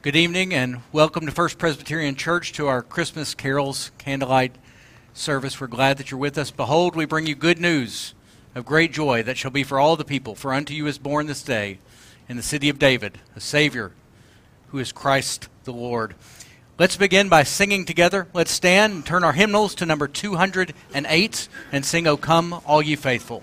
Good evening and welcome to First Presbyterian Church to our Christmas carols candlelight service. We're glad that you're with us. Behold, we bring you good news of great joy that shall be for all the people. For unto you is born this day in the city of David a Savior who is Christ the Lord. Let's begin by singing together. Let's stand and turn our hymnals to number 208 and sing, O come, all ye faithful.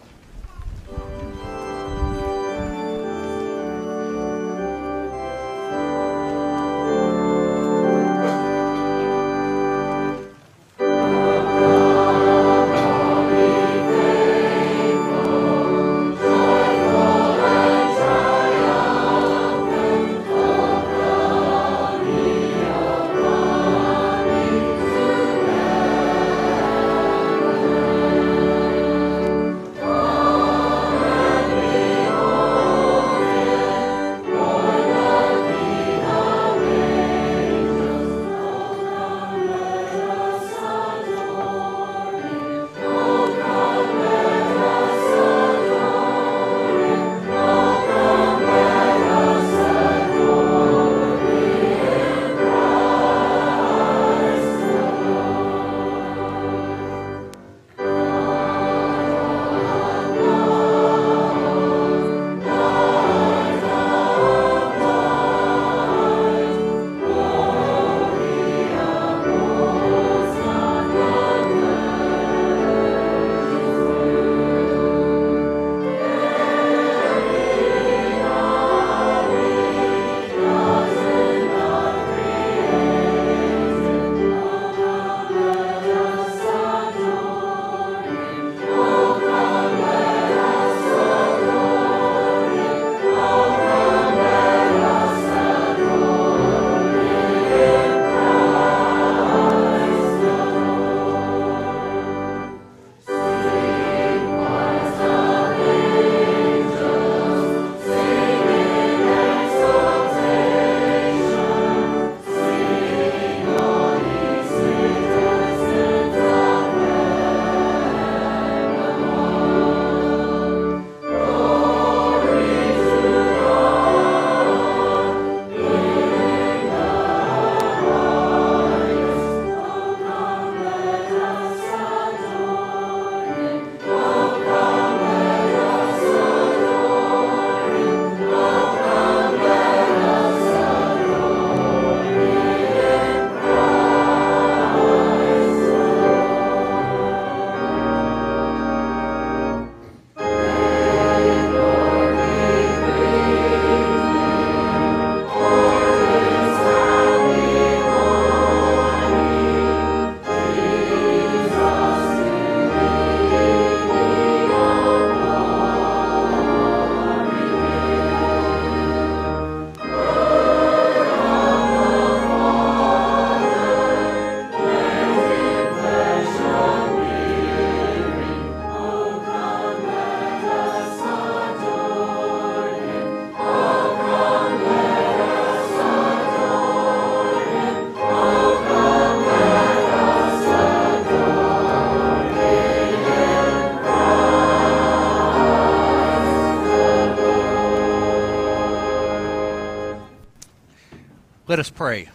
Pray.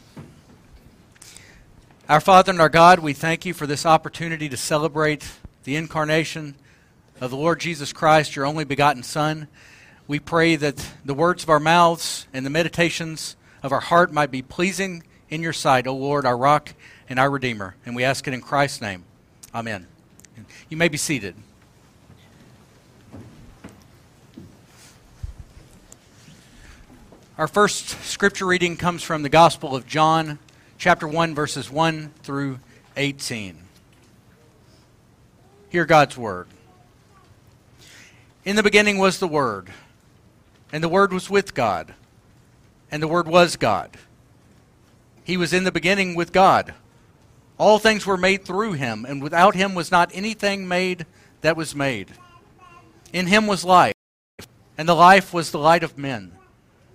Our Father and our God, we thank you for this opportunity to celebrate the incarnation of the Lord Jesus Christ, your only begotten Son. We pray that the words of our mouths and the meditations of our heart might be pleasing in your sight, O Lord, our rock and our Redeemer. And we ask it in Christ's name. Amen. You may be seated. Our first scripture reading comes from the Gospel of John, chapter 1, verses 1 through 18. Hear God's word. In the beginning was the Word, and the Word was with God, and the Word was God. He was in the beginning with God. All things were made through him, and without him was not anything made that was made. In him was life, and the life was the light of men.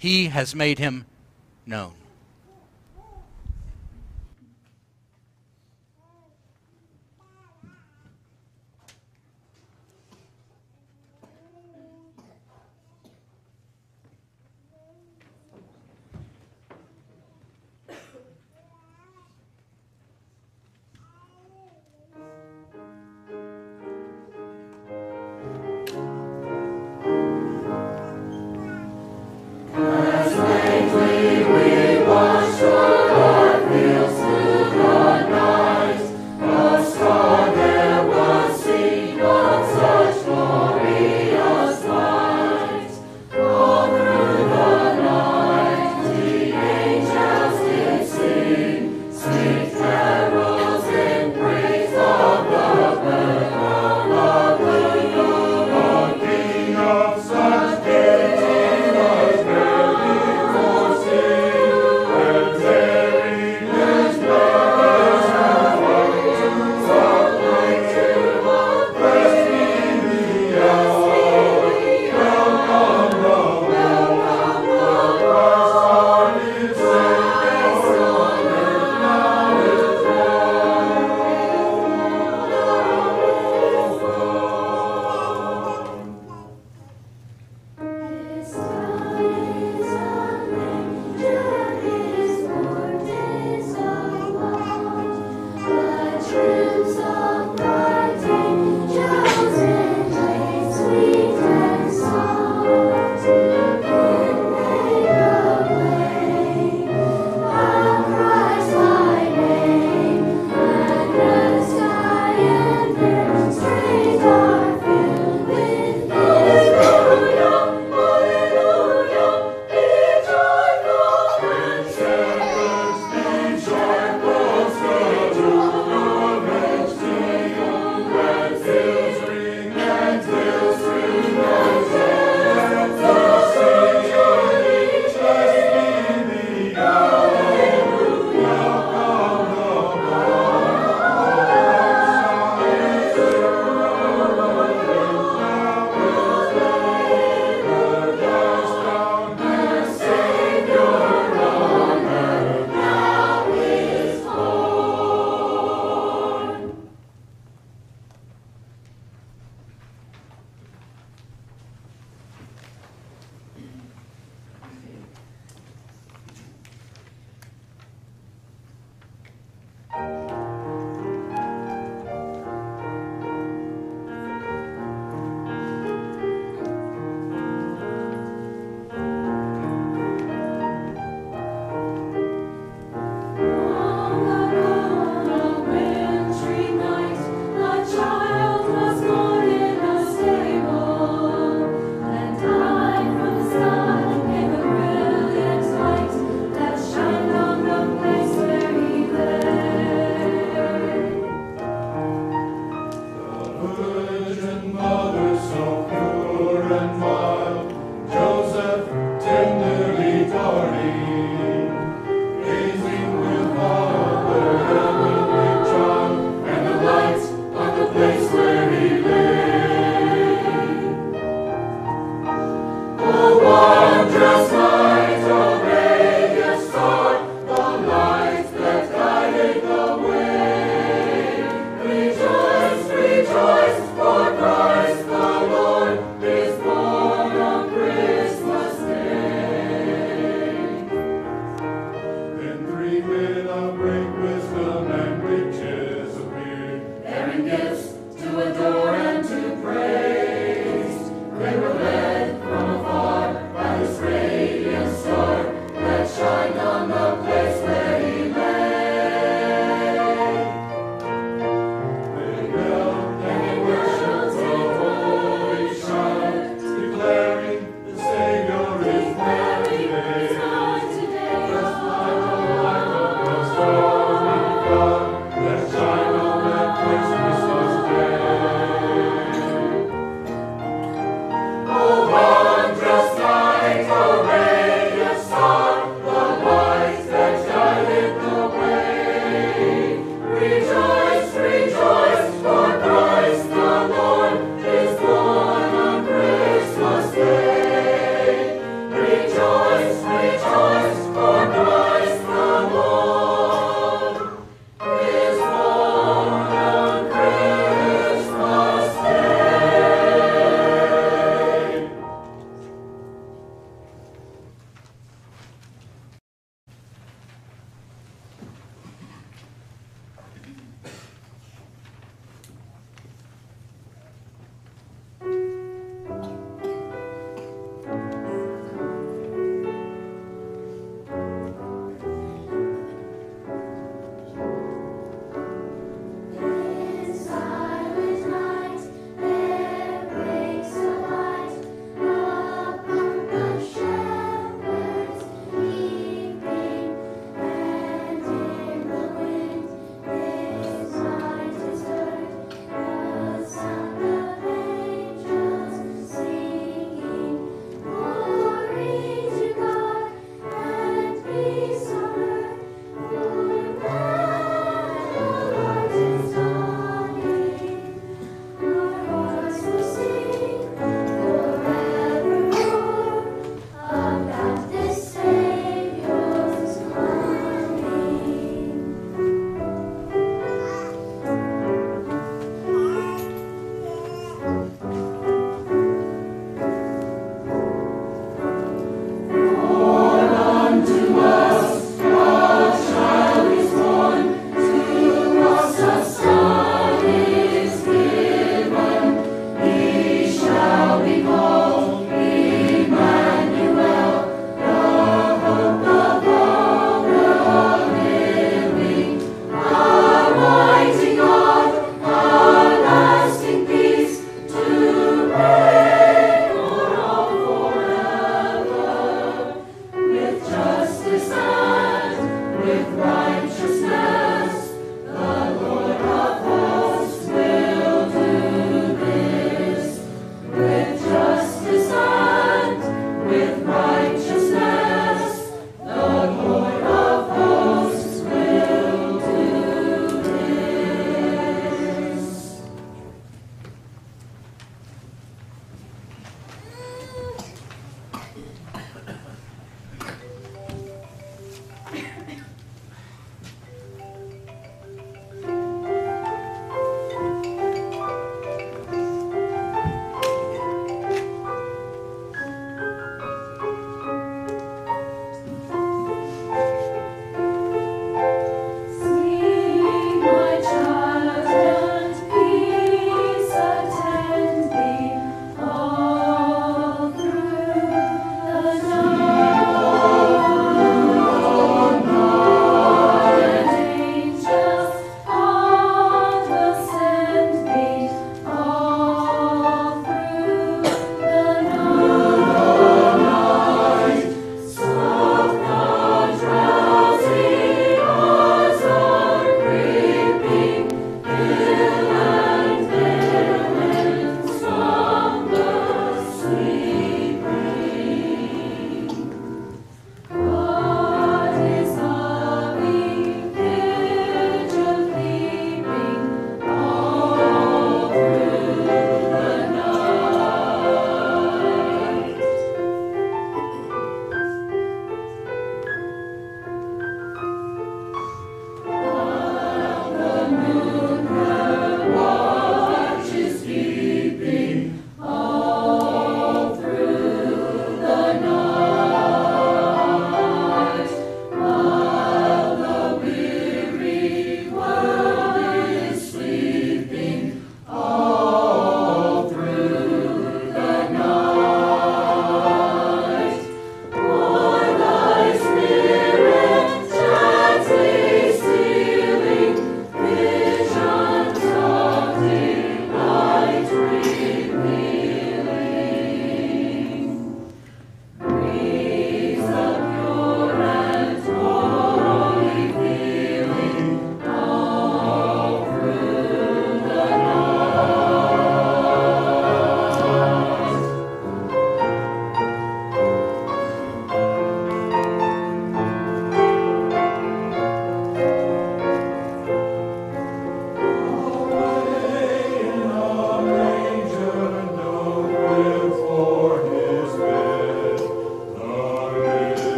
He has made him known.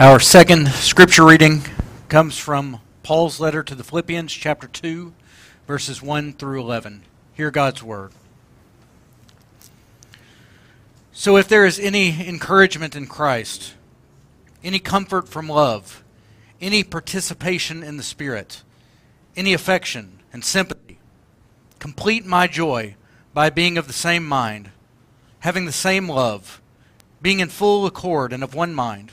Our second scripture reading comes from Paul's letter to the Philippians, chapter 2, verses 1 through 11. Hear God's word. So, if there is any encouragement in Christ, any comfort from love, any participation in the Spirit, any affection and sympathy, complete my joy by being of the same mind, having the same love, being in full accord and of one mind.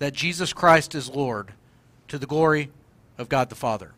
that Jesus Christ is Lord to the glory of God the Father.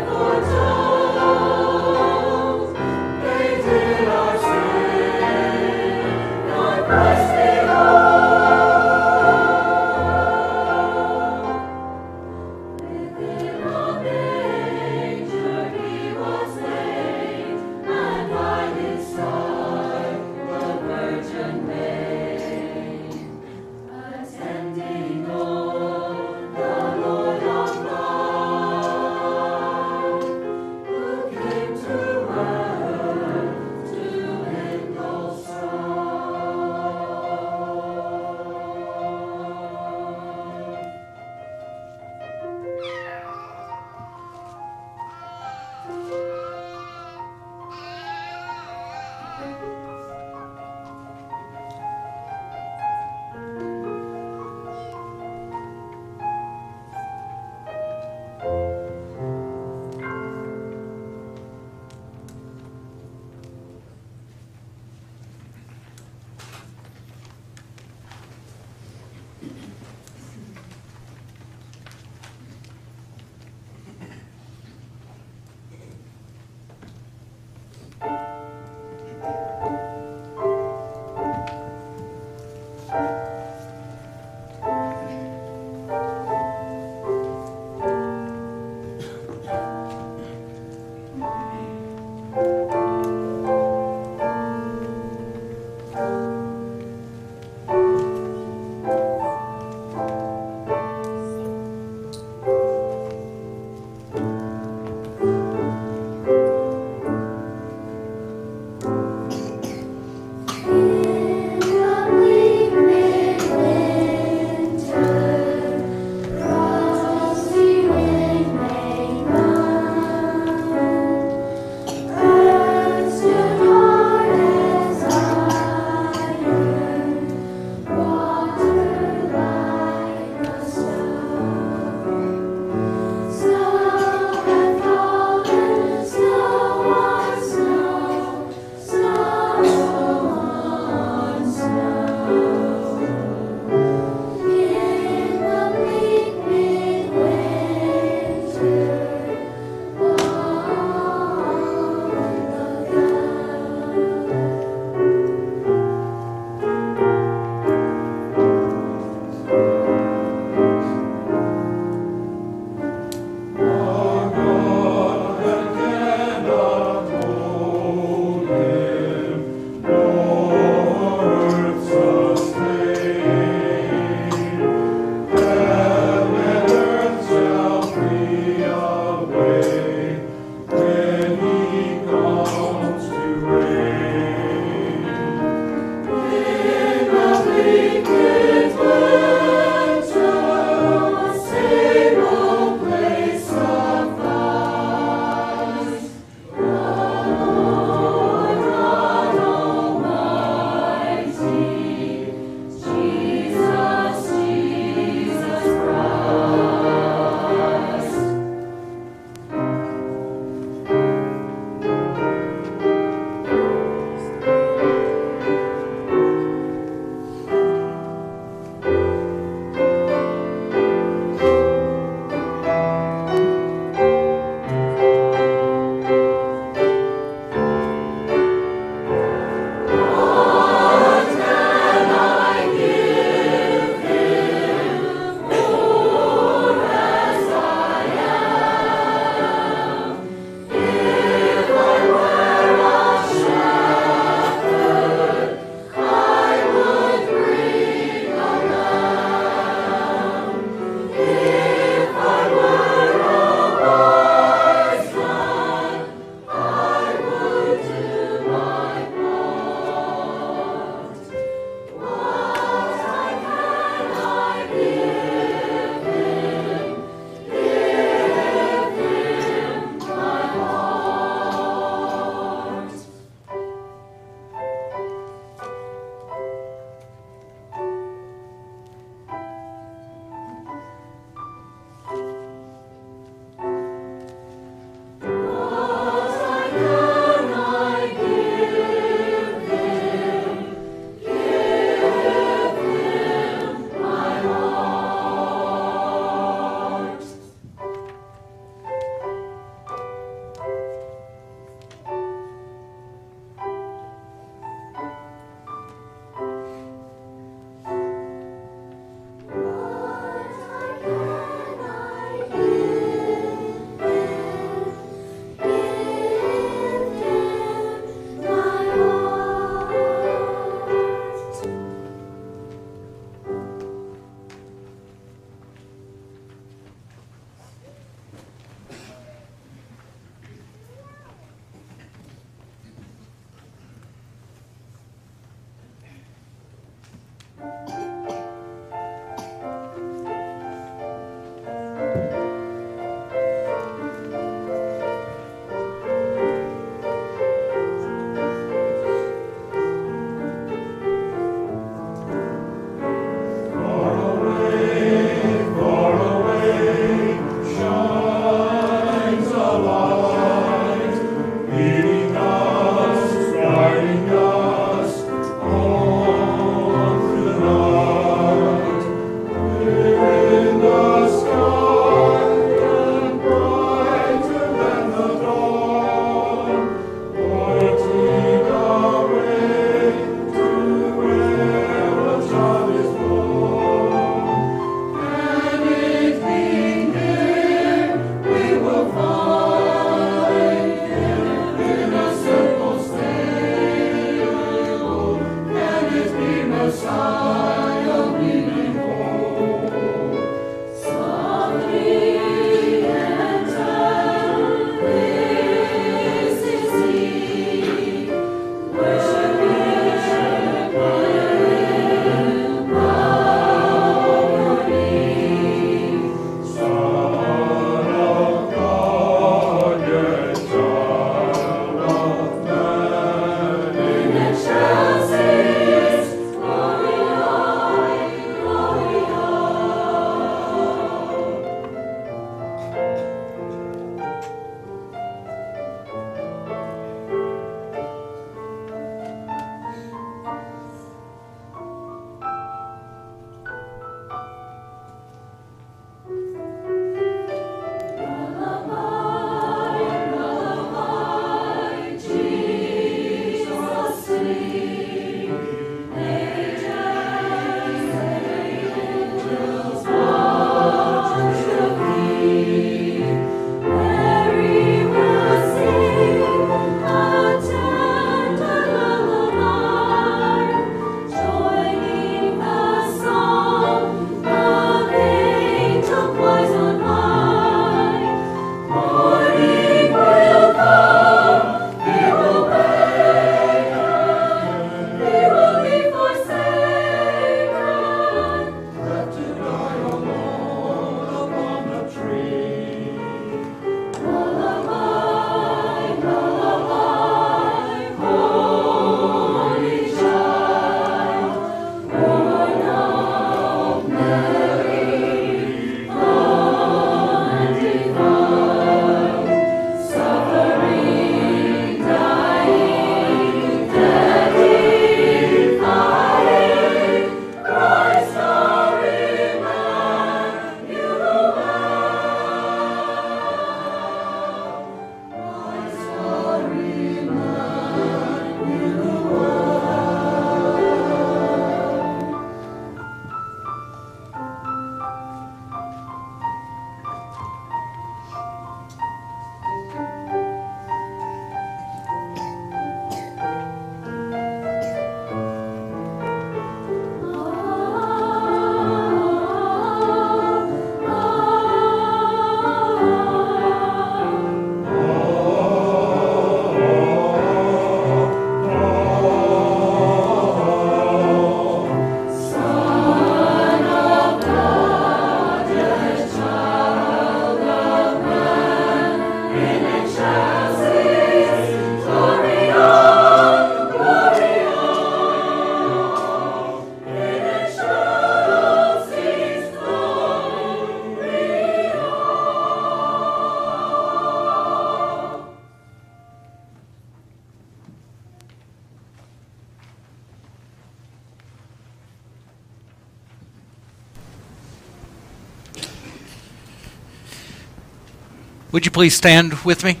Would you please stand with me?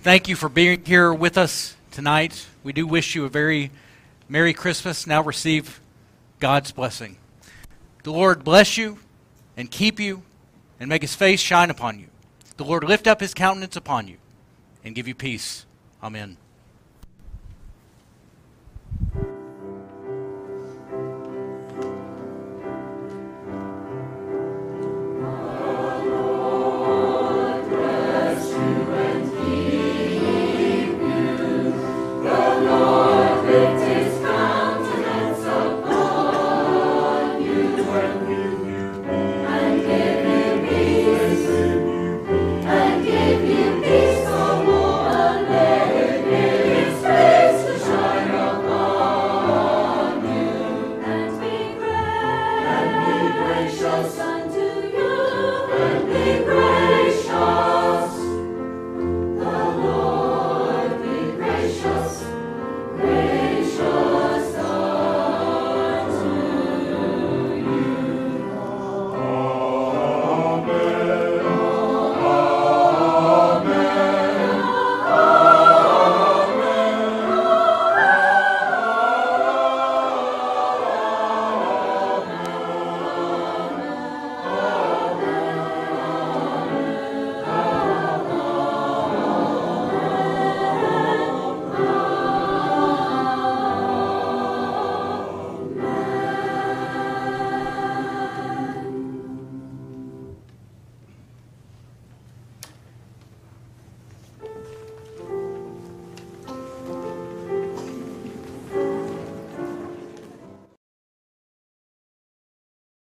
Thank you for being here with us tonight. We do wish you a very Merry Christmas. Now receive God's blessing. The Lord bless you and keep you and make his face shine upon you. The Lord lift up his countenance upon you and give you peace. Amen.